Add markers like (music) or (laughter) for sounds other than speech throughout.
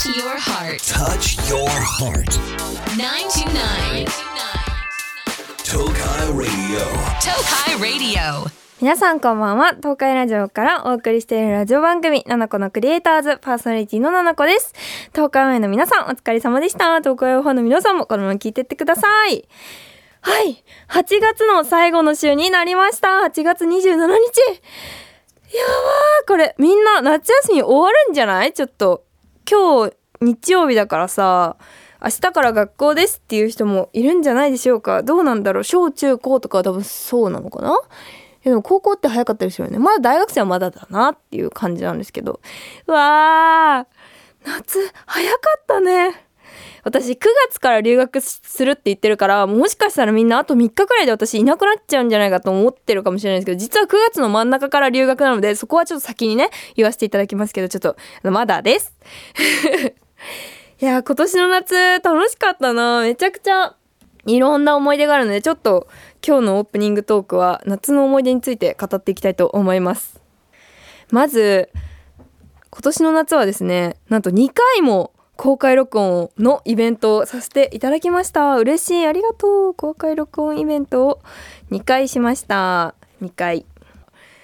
Touch your heart. Touch your heart. 929. Tokai Radio. Tokai Radio. 皆さんこんばんは。東海ラジオからお送りしているラジオ番組「ナナコのクリエイターズ」パーソナリティのナナコです。東海オンエアの皆さんお疲れ様でした。東海オンファンの皆さんもこのまま聞いてってください。はい。8月の最後の週になりました。8月27日。やばー。これみんな夏休み終わるんじゃない？ちょっと今日日曜日だからさ明日から学校ですっていう人もいるんじゃないでしょうか。どうなんだろう。小中高とかは多分そうなのかな？でも高校って早かったですよね。まだ大学生はまだだなっていう感じなんですけど。うわー夏早かったね。私9月から留学するって言ってるからもしかしたらみんなあと3日くらいで私いなくなっちゃうんじゃないかと思ってるかもしれないですけど実は9月の真ん中から留学なのでそこはちょっと先にね言わせていただきますけどちょっとまだです。(laughs) いや今年の夏楽しかったな。めちゃくちゃいろんな思い出があるのでちょっと今日のオープニングトークは夏の思い出について語っていきたいと思います。まず今年の夏はですねなんと2回も公開録音のイベントをさせていただきました。嬉しい。ありがとう。公開録音イベントを2回しました。2回。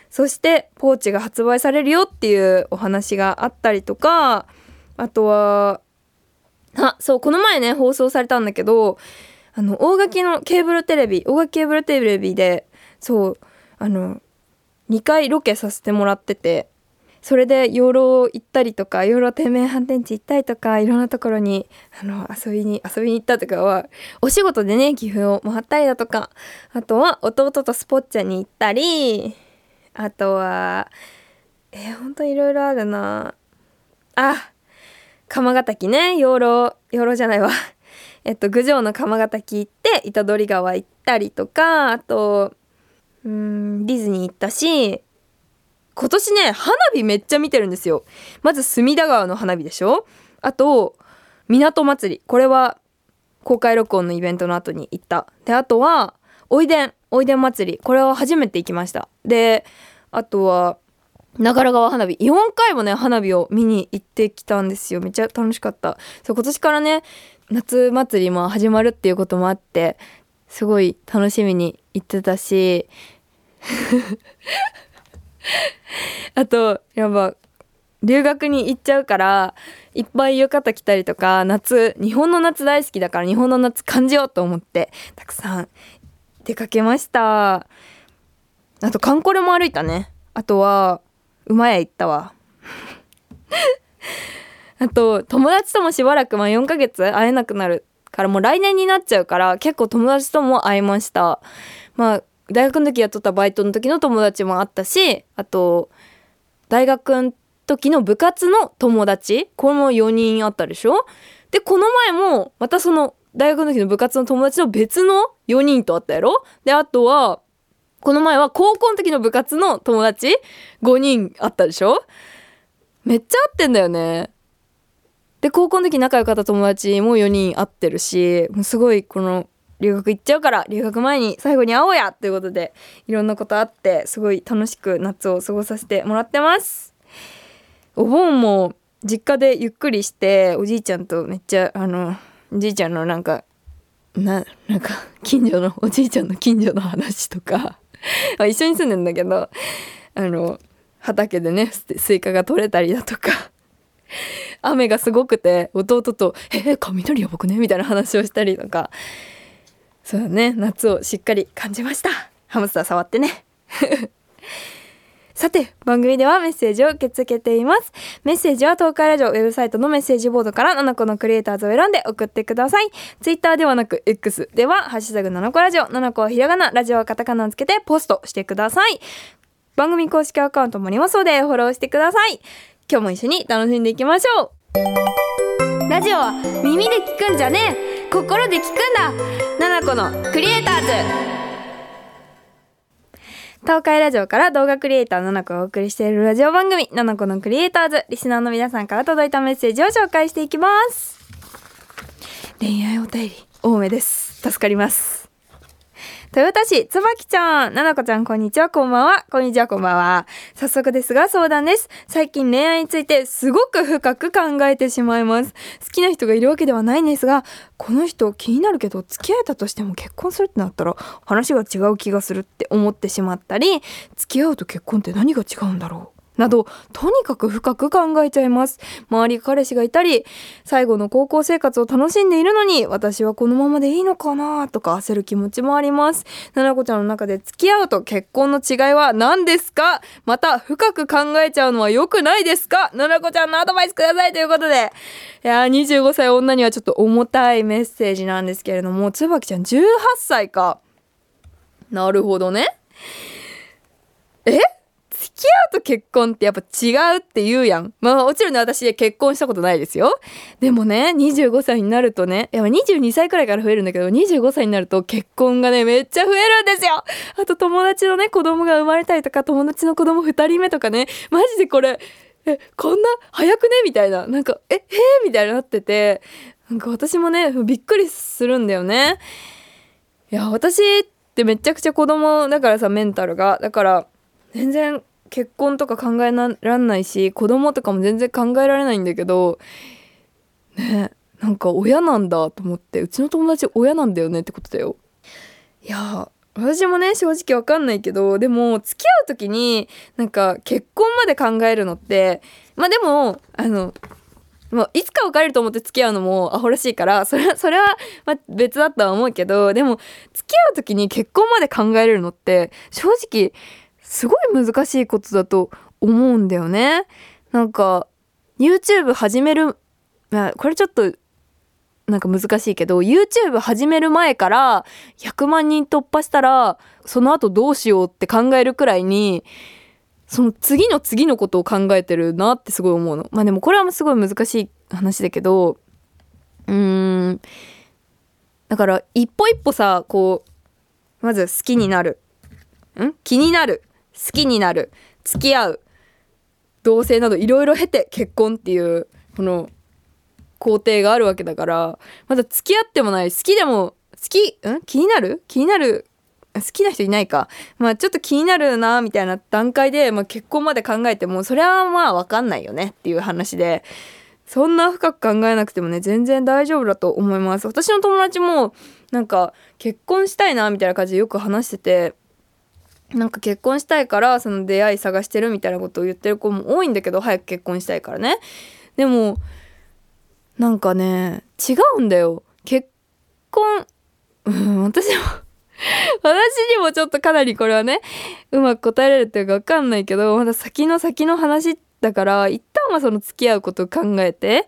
そしてポーチが発売されるよっていうお話があったりとかあとはあそうこの前ね放送されたんだけどあの大垣のケーブルテレビ大垣ケーブルテレビでそうあの2回ロケさせてもらってて。それで養老行ったりとか養老天命反転地行ったりとかいろんなところにあの遊びに遊びに行ったとかはお仕事でね岐阜を回ったりだとかあとは弟とスポッチャに行ったりあとはえー、ほんといろいろあるな。あ釜ヶ滝ね養老養老じゃないわ。えっと郡上の釜ヶ滝行って板取川行ったりとかあとうんディズニー行ったし今年ね花火めっちゃ見てるんですよ。まず隅田川の花火でしょ？あと港祭り。これは公開録音のイベントの後に行った。であとはおいでんおいでん祭り。これは初めて行きました。であとは長良川花火。4回もね花火を見に行ってきたんですよ。めっちゃ楽しかった。そう今年からね夏祭りも始まるっていうこともあってすごい楽しみに行ってたし。(laughs) あとやっぱ留学に行っちゃうからいっぱい浴衣着たりとか夏日本の夏大好きだから日本の夏感じようと思ってたくさん出かけました。あとカンコレも歩いたね。あとは馬屋行ったわ。(laughs) あと友達ともしばらくまあ4ヶ月会えなくなるからもう来年になっちゃうから結構友達とも会いました。まあ大学の時やっとったバイトの時の友達もあったしあと大学の時の部活の友達これも4人あったでしょ？でこの前もまたその大学の時の部活の友達の別の4人と会ったやろ？であとはこの前は高校の時の部活の友達5人あったでしょ？めっちゃ会ってんだよね。で高校の時仲良かった友達も4人会ってるしもうすごいこの留学行っちゃうから留学前に最後に会おうやということでいろんなことあってすごい楽しく夏を過ごさせてもらってますお盆も実家でゆっくりしておじいちゃんとめっちゃあのおじいちゃんのなんかななんか近所のおじいちゃんの近所の話とか (laughs) 一緒に住んでんだけどあの畑でねスイカが取れたりだとか雨がすごくて弟と「えー、雷やばくね?」みたいな話をしたりとかそうだね。夏をしっかり感じました。ハムスター触ってね。(laughs) さて番組ではメッセージを受け付けています。メッセージは東海ラジオウェブサイトのメッセージボードから7個のクリエイターズを選んで送ってください。ツイッターではなく X ではハッシュタグ7個ラジオ7個はひらがなラジオはカタカナをつけてポストしてください。番組公式アカウントもありますのでフォローしてください。今日も一緒に楽しんでいきましょう。ラジオは耳で聞くんじゃねえ。心で聞くんだ。七子のクリエイターズ。東海ラジオから動画クリエイターの7個がお送りしているラジオ番組7個のクリエイターズ。リスナーの皆さんから届いたメッセージを紹介していきます。恋愛お便り多めです。助かります。豊田市椿ちゃんななこちゃんこんにちはこんばんは。こんにちはこんばんは。早速ですが相談です。最近恋愛についてすごく深く考えてしまいます。好きな人がいるわけではないんですがこの人気になるけど付き合えたとしても結婚するってなったら話が違う気がするって思ってしまったり付き合うと結婚って何が違うんだろう。などとにかく深く考えちゃいます。周り彼氏がいたり最後の高校生活を楽しんでいるのに私はこのままでいいのかなとか焦る気持ちもあります。ななこちゃんの中で付き合うと結婚の違いは何ですか？また深く考えちゃうのは良くないですか？ななこちゃんのアドバイスくださいということで。いやー25歳女にはちょっと重たいメッセージなんですけれども椿ちゃん18歳か。なるほどね。結婚ってやっぱ違うって言うやん。まあもちろんね私結婚したことないですよ。でもね25歳になるとねやっぱ22歳くらいから増えるんだけど25歳になると結婚がねめっちゃ増えるんですよ。あと友達のね子供が生まれたりとか友達の子供2人目とかねマジでこれえこんな早くね？みたいななんかええ？ー、みたいになっててなんか私もねびっくりするんだよね。いや私ってめちゃくちゃ子供だからさメンタルがだから全然結婚とか考えらんないし子供とかも全然考えられないんだけどねなんか親なんだと思ってうちの友達親なんだよねってことだよ。いや私もね正直わかんないけどでも付き合う時になんか結婚まで考えるのってまあでもあのもういつか別れると思って付き合うのもアホらしいからそれはそれはま別だとは思うけどでも付き合う時に結婚まで考えれるのって正直すごい難しいことだと思うんだよね。なんか YouTube 始める、まあ、これちょっとなんか難しいけど YouTube 始める前から100万人突破したらその後どうしようって考えるくらいにその次の次のことを考えてるなってすごい思うの。まあでもこれはすごい難しい話だけどうーんだから一歩一歩さこうまず好きになるん？気になる好きになる付き合う同棲などいろいろ経て結婚っていうこの工程があるわけだからまだ付き合ってもない好きでも好きん？気になる？気になる？好きな人いないか。まあちょっと気になるなみたいな段階で、まあ、結婚まで考えてもそれはまあ分かんないよねっていう話でそんな深く考えなくてもね全然大丈夫だと思います。私の友達もなんか結婚したいなみたいな感じでよく話しててなんか結婚したいからその出会い探してるみたいなことを言ってる子も多いんだけど早く結婚したいからね。でもなんかね違うんだよ。結婚うん (laughs) 私も私にもちょっとかなりこれはねうまく答えられていうか分かんないけどまだ先の先の話だから一旦はその付き合うことを考えて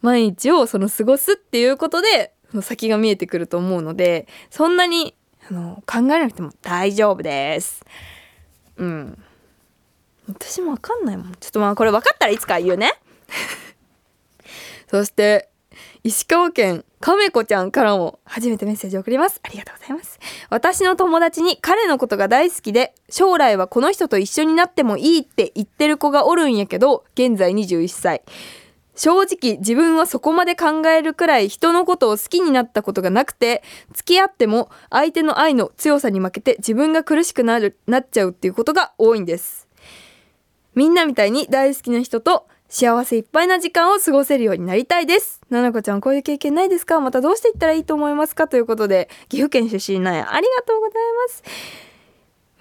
毎日をその過ごすっていうことで先が見えてくると思うのでそんなにあの考えなくても大丈夫です。うん。私も分かんないもん。ちょっとまあこれ分かったらいつか言うね。(laughs) そして石川県亀子ちゃんからも初めてメッセージを送ります。ありがとうございます。私の友達に彼のことが大好きで将来はこの人と一緒になってもいいって言ってる子がおるんやけど現在21歳。正直自分はそこまで考えるくらい人のことを好きになったことがなくて付き合っても相手の愛の強さに負けて自分が苦しくなるなっちゃうっていうことが多いんです。みんなみたいに大好きな人と幸せいっぱいな時間を過ごせるようになりたいです。ななこちゃんこういう経験ないですか？またどうしていったらいいと思いますか？ということで岐阜県出身なんや。ありがとうございます。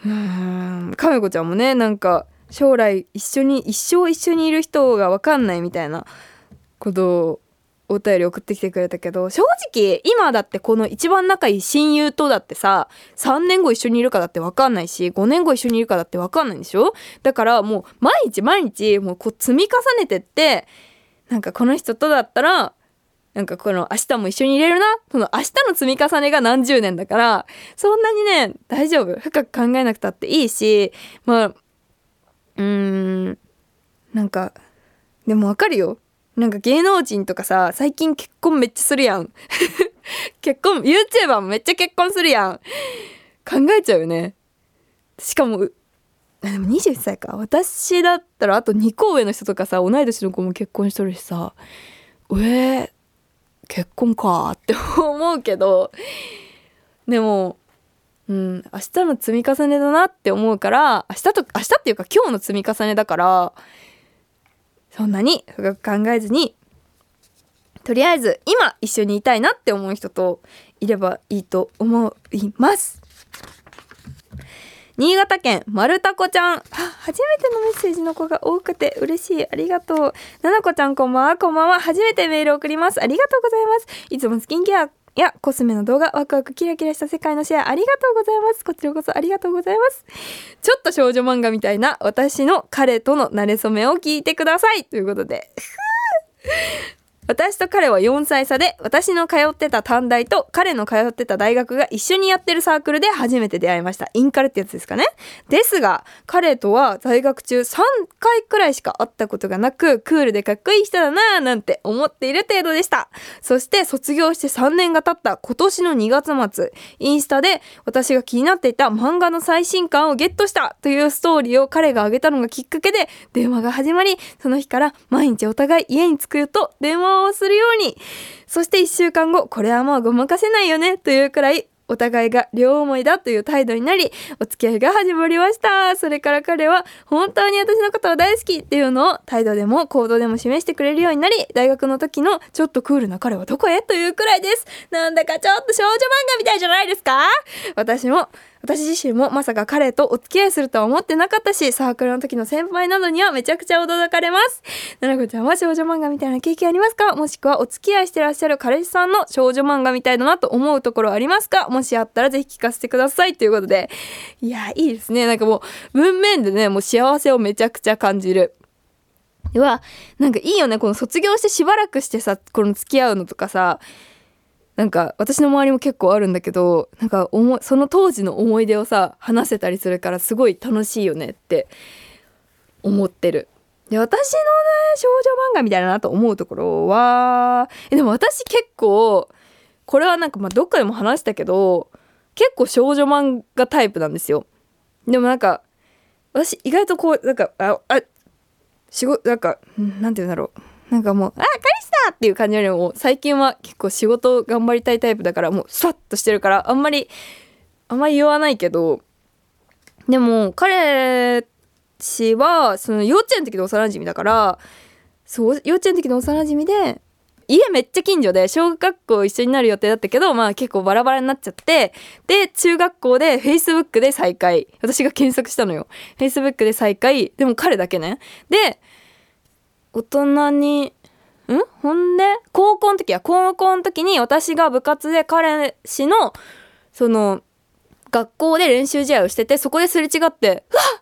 うーん。亀子ちゃんもねなんか将来一緒に一生一緒にいる人が分かんないみたいなことお便り送ってきてくれたけど正直今だってこの一番仲いい親友とだってさ3年後一緒にいるかだって分かんないし5年後一緒にいるかだって分かんないんでしょ？だからもう毎日毎日もうこう積み重ねてってなんかこの人とだったらなんかこの明日も一緒にいれるな？その明日の積み重ねが何十年だからそんなにね大丈夫。深く考えなくたっていいしまあうーんなんかでもわかるよ。なんか芸能人とかさ最近結婚めっちゃするやん。(laughs) 結婚 YouTuber もめっちゃ結婚するやん。考えちゃうよね。しかもでも21歳か。私だったらあと2個上の人とかさ同い年の子も結婚しとるしさえー、結婚かって思うけど。でもうん明日の積み重ねだなって思うから明日と明日っていうか今日の積み重ねだからそんなに深く考えずにとりあえず今一緒にいたいなって思う人といればいいと思います。新潟県丸太子ちゃん。初めてのメッセージの子が多くて嬉しい。ありがとう。ななこちゃんこんばんは。こんばんは。初めてメール送ります。ありがとうございます。いつもスキンケアやコスメの動画ワクワクキラキラした世界のシェアありがとうございます。こちらこそありがとうございます。ちょっと少女漫画みたいな私の彼との馴れ初めを聞いてください。ということで。私と彼は4歳差で私の通ってた短大と彼の通ってた大学が一緒にやってるサークルで初めて出会いました。インカレってやつですかね。ですが彼とは在学中3回くらいしか会ったことがなくクールでかっこいい人だなぁなんて思っている程度でした。そして卒業して3年が経った今年の2月末インスタで私が気になっていた漫画の最新刊をゲットしたというストーリーを彼が挙げたのがきっかけで電話が始まりその日から毎日お互い家に着くと電話ををするように。そして1週間後これはもうごまかせないよねというくらいお互いが両思いだという態度になりお付き合いが始まりました。それから彼は本当に私のことは大好きっていうのを態度でも行動でも示してくれるようになり大学の時のちょっとクールな彼はどこへというくらいです。なんだかちょっと少女漫画みたいじゃないですか？私も私自身もまさか彼とお付き合いするとは思ってなかったしサークルの時の先輩などにはめちゃくちゃ驚かれます。ななこちゃんは少女漫画みたいな経験ありますか？もしくはお付き合いしてらっしゃる彼氏さんの少女漫画みたいだなと思うところありますか？もしあったらぜひ聞かせてくださいということで。いやいいですね。なんかもう文面でねもう幸せをめちゃくちゃ感じる。ではなんかいいよね。この卒業してしばらくしてさこの付き合うのとかさなんか私の周りも結構あるんだけどなんか思その当時の思い出をさ話せたりするからすごい楽しいよねって思ってる。で私のね少女漫画みたいだなと思うところはえでも私結構これはなんかまあどっかでも話したけど結構少女漫画タイプなんですよ。でもなんか私意外とこうなんかああ仕事なんかなんて言うんだろうなんかもう「あ彼氏だ!」っていう感じよりも最近は結構仕事頑張りたいタイプだからもうスワッとしてるからあんまりあんまり言わないけどでも彼氏はその幼稚園の時の幼馴染だからそう幼稚園の時の幼馴染で家めっちゃ近所で小学校一緒になる予定だったけどまあ結構バラバラになっちゃってで中学校で Facebook で再会。私が検索したのよ。Facebook で再会。でも彼だけね。で大人にん？ほんで？高校の時や。高校の時に私が部活で彼氏のその学校で練習試合をしててそこですれ違って「うわっ！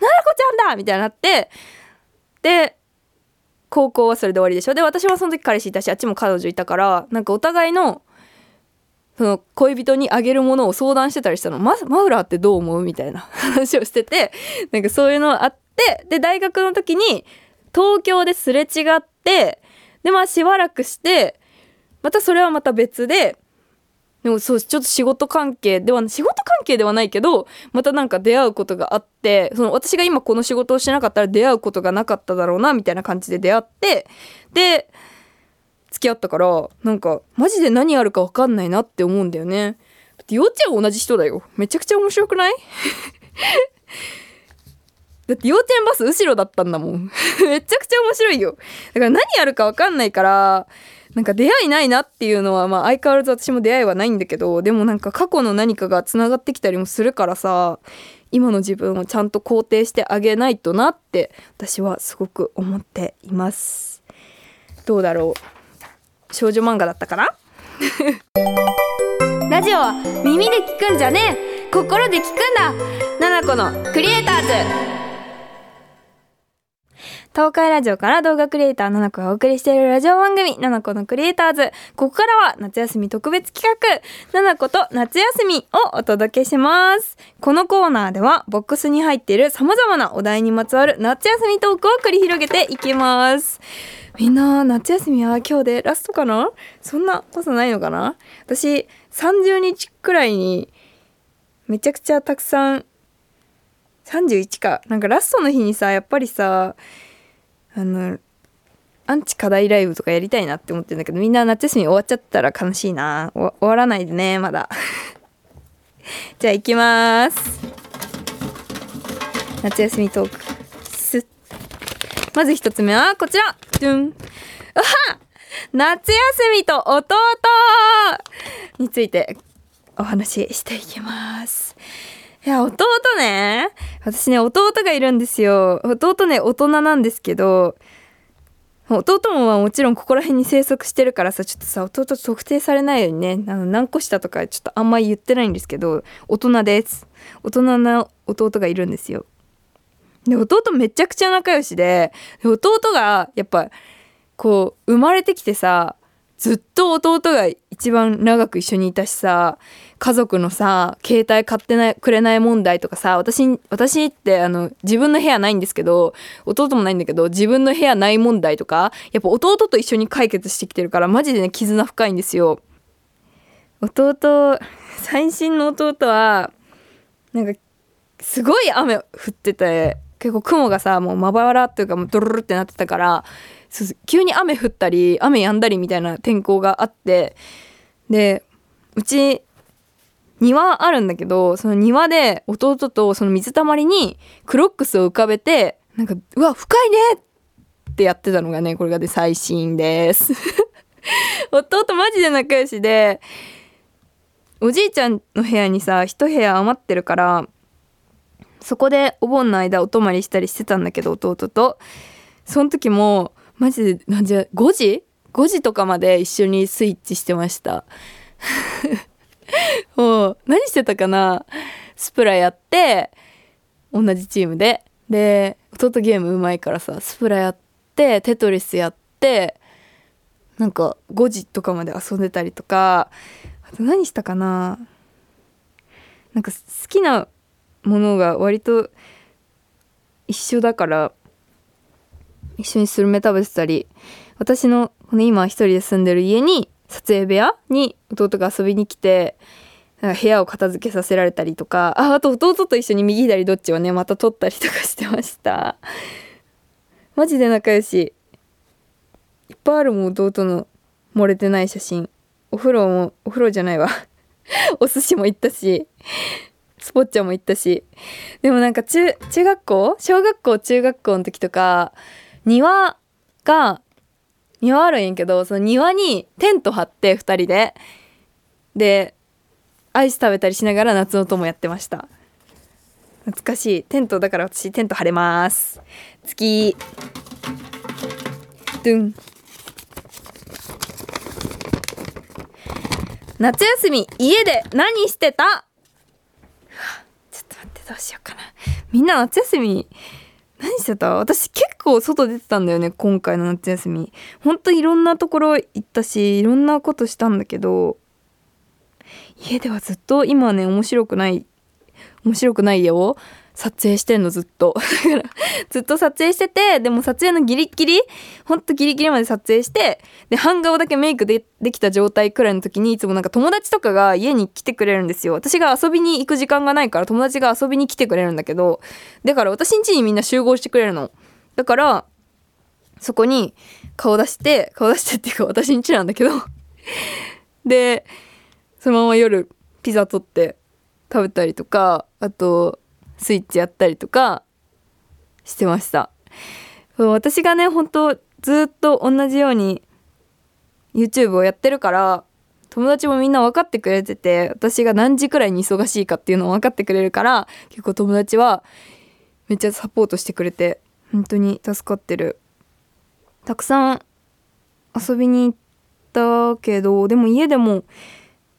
ななこちゃんだ!」みたいになってで高校はそれで終わりでしょ。で私もその時彼氏いたしあっちも彼女いたからなんかお互いのその恋人にあげるものを相談してたりしたの。ママフラーってどう思う？みたいな話をしててなんかそういうのあってで大学の時に東京ですれ違ってでまあしばらくしてまたそれはまた別ででもそうちょっと仕事関係では仕事関係ではないけどまたなんか出会うことがあってその私が今この仕事をしなかったら出会うことがなかっただろうなみたいな感じで出会ってで付き合ったからなんかマジで何あるか分かんないなって思うんだよね。だって幼稚園同じ人だよ。めちゃくちゃ面白くない？だって幼稚園バス後ろだったんだもん。(laughs) めちゃくちゃ面白いよ。だから何あるか分かんないからなんか出会いないなっていうのはまあ相変わらず私も出会いはないんだけどでもなんか過去の何かがつながってきたりもするからさ今の自分をちゃんと肯定してあげないとなって私はすごく思っています。どうだろう。少女漫画だったかな？(laughs) ラジオは耳で聞くんじゃねえ。心で聞くんだ。ナナコのクリエイターズ。東海ラジオから動画クリエイターななこがお送りしているラジオ番組ななこのクリエイターズ。ここからは夏休み特別企画。ななこと夏休みをお届けします。このコーナーではボックスに入っている様々なお題にまつわる夏休みトークを繰り広げていきます。みんな夏休みは今日でラストかな？そんなことないのかな？私30日くらいにめちゃくちゃたくさん31か。なんかラストの日にさやっぱりさあのアンチ課題ライブとかやりたいなって思ってるんだけどみんな夏休み終わっちゃったら悲しいな。終わらないでねまだ。(laughs) じゃあ行きます。夏休みトーク。すまず一つ目はこちら。ドゥン。あ夏休みと弟についてお話ししていきます。いや弟ね。私ね弟がいるんですよ。弟ね大人なんですけど弟ももちろんここら辺に生息してるからさちょっとさ弟特定されないようにねあの何個下とかちょっとあんまり言ってないんですけど大人です。大人な弟がいるんですよ。で弟めちゃくちゃ仲良しで弟がやっぱこう生まれてきてさずっと弟が一番長く一緒にいたしさ家族のさ携帯買ってないくれない問題とかさ私私ってあの自分の部屋ないんですけど弟もないんだけど自分の部屋ない問題とかやっぱ弟と一緒に解決してきてるからマジでね絆深いんですよ。弟最新の弟はなんかすごい雨降ってて結構雲がさもうまばらっていうかもうドルルってなってたから急に雨降ったり雨止んだりみたいな天候があってでうち庭あるんだけどその庭で弟とその水たまりにクロックスを浮かべてなんか「うわ深いね!」ってやってたのがねこれがで最新です (laughs) 弟マジで仲良しでおじいちゃんの部屋にさ一部屋余ってるからそこでお盆の間お泊まりしたりしてたんだけど弟とその時もマジでなんじゃ5時 ?5 時とかまで一緒にスイッチしてました。(laughs) もう何してたかな？スプラやって同じチームで。で弟ゲームうまいからさスプラやってテトリスやってなんか5時とかまで遊んでたりとか。あと何したかな？なんか好きなものが割と一緒だから一緒にスルメ食べてたり私のこの今一人で住んでる家に撮影部屋に弟が遊びに来て部屋を片付けさせられたりとかああと弟と一緒に右左どっちをねまた撮ったりとかしてました。マジで仲良し。いっぱいあるもん弟の漏れてない写真。お風呂もお風呂じゃないわ。(laughs) お寿司も行ったしスポッチャも行ったし。でもなんか中中学校？小学校？中学校の時とか庭が庭あるんやけどその庭にテント張って2人で。でアイス食べたりしながら夏の友やってました。懐かしい。テントだから私テント張れます。次。ドゥン。夏休み家で何してた？(sighs) ちょっと待ってどうしようかな。みんな夏休み何してた？私結構外出てたんだよね今回の夏休み。ほんといろんなところ行ったしいろんなことしたんだけど家ではずっと今はね面白くない面白くないよ。撮影してんのずっと。(laughs) ずっと撮影しててでも撮影のギリギリほんとギリギリまで撮影してで半顔だけメイクでできた状態くらいの時にいつもなんか友達とかが家に来てくれるんですよ。私が遊びに行く時間がないから友達が遊びに来てくれるんだけどだから私ん家にみんな集合してくれるの。だからそこに顔出して顔出してっていうか私ん家なんだけど。(laughs) でそのまま夜ピザ取って食べたりとかあとスイッチやったりとかしてました。私がね本当ずっと同じように YouTube をやってるから友達もみんな分かってくれてて私が何時くらいに忙しいかっていうのを分かってくれるから結構友達はめっちゃサポートしてくれて本当に助かってる。たくさん遊びに行ったけどでも家でも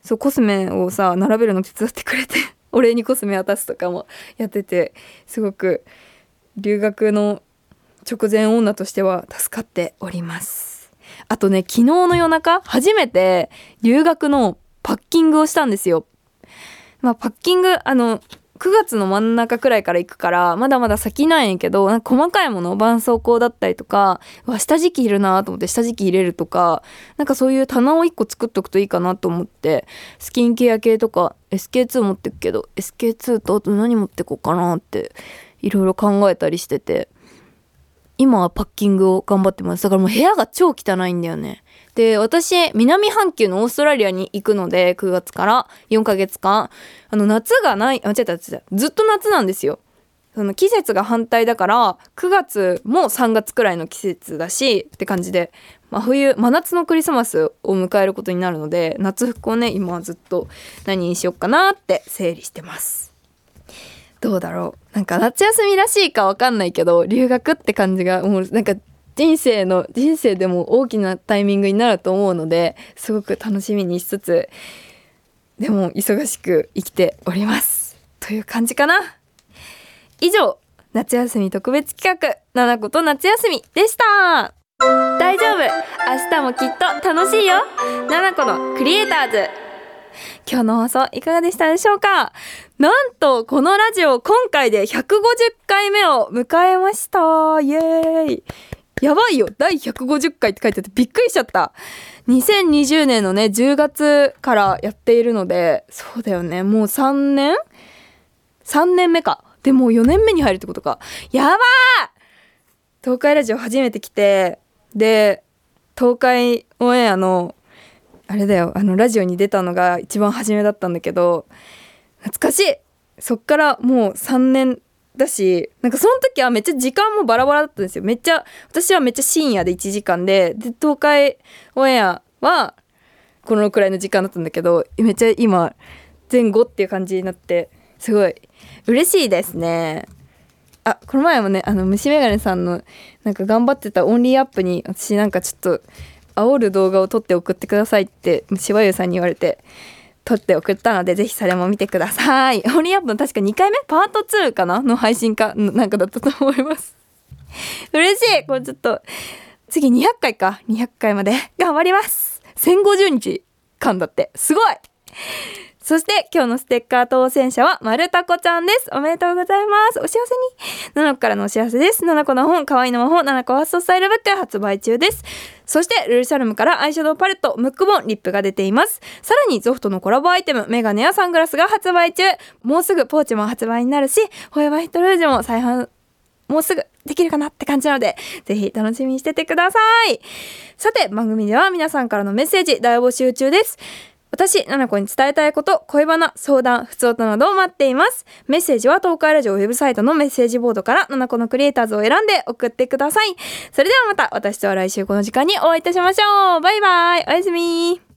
そうコスメをさ並べるの手伝ってくれてお礼にコスメ渡すとかもやっててすごく留学の直前女としては助かっております。あとね昨日の夜中初めて留学のパッキングをしたんですよ。まあパッキングあの9月の真ん中くらいから行くからまだまだ先なんやけどなんか細かいもの絆創膏だったりとかわ下敷きいるなと思って下敷き入れるとかなんかそういう棚を1個作っとくといいかなと思ってスキンケア系とか SK2 持ってくけど SK2 とあと何持ってこうかなっていろいろ考えたりしてて。今はパッキングを頑張ってます。だからもう部屋が超汚いんだよね。で私南半球のオーストラリアに行くので9月から4ヶ月間。あの夏がないあ違った違ったずっと夏なんですよ。その季節が反対だから9月も3月くらいの季節だしって感じで。真冬真夏のクリスマスを迎えることになるので夏服をね今はずっと何にしよっかなって整理してます。どうだろう。なんか夏休みらしいかわかんないけど留学って感じがもうなんか人生の人生でも大きなタイミングになると思うのですごく楽しみにしつつでも忙しく生きております。という感じかな。以上夏休み特別企画「ななこと夏休み」でした。大丈夫。明日もきっと楽しいよ。ななこのクリエイターズ。今日の放送いかがでしたでしょうか？なんとこのラジオ今回で150回目を迎えました。イエーイ。やばいよ。第150回って書いてあってびっくりしちゃった。2020年のね10月からやっているのでそうだよね。もう3年 ?3 年目か。でもう4年目に入るってことか。やばー！東海ラジオ初めて来てで東海オンエアのあれだよ。あのラジオに出たのが一番初めだったんだけど懐かしい。そっからもう3年だしなんかその時はめっちゃ時間もバラバラだったんですよ。めっちゃ私はめっちゃ深夜で1時間でで東海オンエアはこのくらいの時間だったんだけどめっちゃ今前後っていう感じになってすごい嬉しいですね。あこの前もねあの虫眼鏡さんのなんか頑張ってた Only Up に私なんかちょっと煽る動画を撮って送ってくださいってしばゆうさんに言われて撮って送ったのでぜひそれも見てください。(laughs) Only Up の確か2回目？パート2かな？の配信か？なんかだったと思います。(laughs) 嬉しい！これちょっと次200回か。200回まで。頑張ります！1050日間だって。すごい！そして今日のステッカー当選者は、まるたこちゃんです。おめでとうございます。お幸せに。ななこからのお知らせです。ななこの本、かわいいの魔法、ななこファーストスタイルブック発売中です。そして、ルルシャルムからアイシャドウパレット、ムックボン、リップが出ています。さらに、ゾフトのコラボアイテム、メガネやサングラスが発売中。もうすぐポーチも発売になるし、ホエバイトルージュも再販、もうすぐできるかなって感じなので、ぜひ楽しみにしててください。さて、番組では皆さんからのメッセージ大募集中です。私、ななこに伝えたいこと、恋バナ、相談、普通音などを待っています。メッセージは東海ラジオウェブサイトのメッセージボードから、ななこのクリエイターズを選んで送ってください。それではまた、私とは来週この時間にお会いいたしましょう。バイバイ。おやすみ。